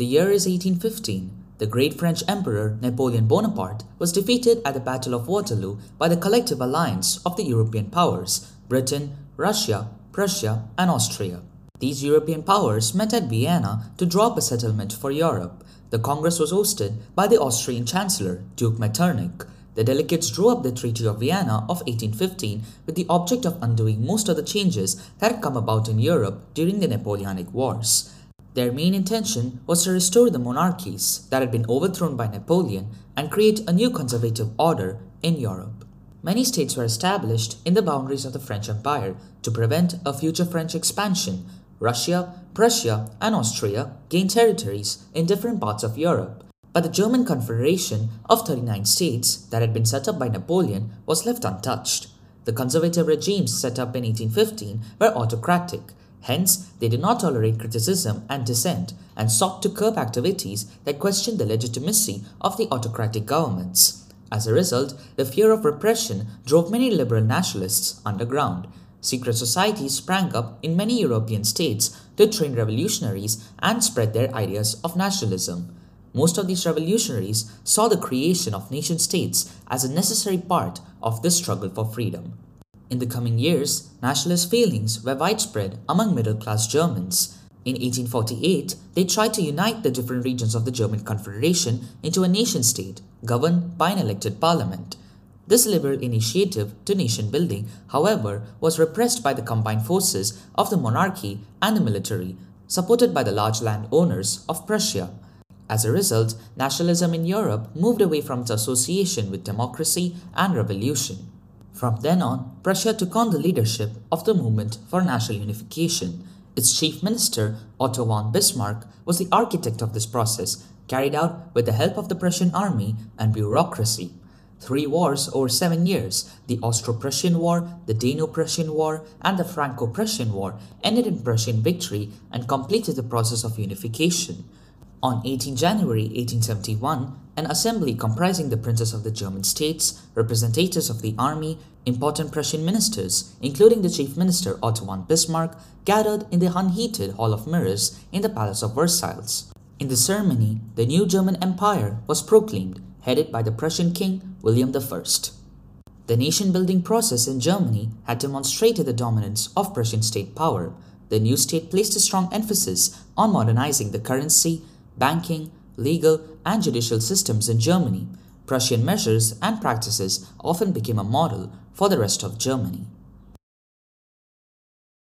The year is 1815. The great French Emperor Napoleon Bonaparte was defeated at the Battle of Waterloo by the collective alliance of the European powers Britain, Russia, Prussia, and Austria. These European powers met at Vienna to draw up a settlement for Europe. The Congress was hosted by the Austrian Chancellor, Duke Metternich. The delegates drew up the Treaty of Vienna of 1815 with the object of undoing most of the changes that had come about in Europe during the Napoleonic Wars. Their main intention was to restore the monarchies that had been overthrown by Napoleon and create a new conservative order in Europe. Many states were established in the boundaries of the French Empire to prevent a future French expansion. Russia, Prussia, and Austria gained territories in different parts of Europe. But the German Confederation of 39 states that had been set up by Napoleon was left untouched. The conservative regimes set up in 1815 were autocratic, hence, they did not tolerate criticism and dissent and sought to curb activities that questioned the legitimacy of the autocratic governments. As a result, the fear of repression drove many liberal nationalists underground. Secret societies sprang up in many European states to train revolutionaries and spread their ideas of nationalism. Most of these revolutionaries saw the creation of nation states as a necessary part of the struggle for freedom. In the coming years, nationalist feelings were widespread among middle class Germans. In 1848, they tried to unite the different regions of the German Confederation into a nation state governed by an elected parliament. This liberal initiative to nation building, however, was repressed by the combined forces of the monarchy and the military, supported by the large landowners of Prussia. As a result, nationalism in Europe moved away from its association with democracy and revolution. From then on, Prussia took on the leadership of the movement for national unification. Its chief minister, Otto von Bismarck, was the architect of this process, carried out with the help of the Prussian army and bureaucracy. Three wars over seven years, the Austro-Prussian War, the Dano-Prussian War, and the Franco-Prussian War, ended in Prussian victory and completed the process of unification. On 18 January 1871, an assembly comprising the princes of the German states, representatives of the army, important Prussian ministers, including the chief minister Otto von Bismarck, gathered in the unheated Hall of Mirrors in the Palace of Versailles. In the ceremony, the new German Empire was proclaimed, headed by the Prussian King William I. The nation building process in Germany had demonstrated the dominance of Prussian state power. The new state placed a strong emphasis on modernizing the currency, banking, legal, and judicial systems in Germany. Prussian measures and practices often became a model for the rest of Germany.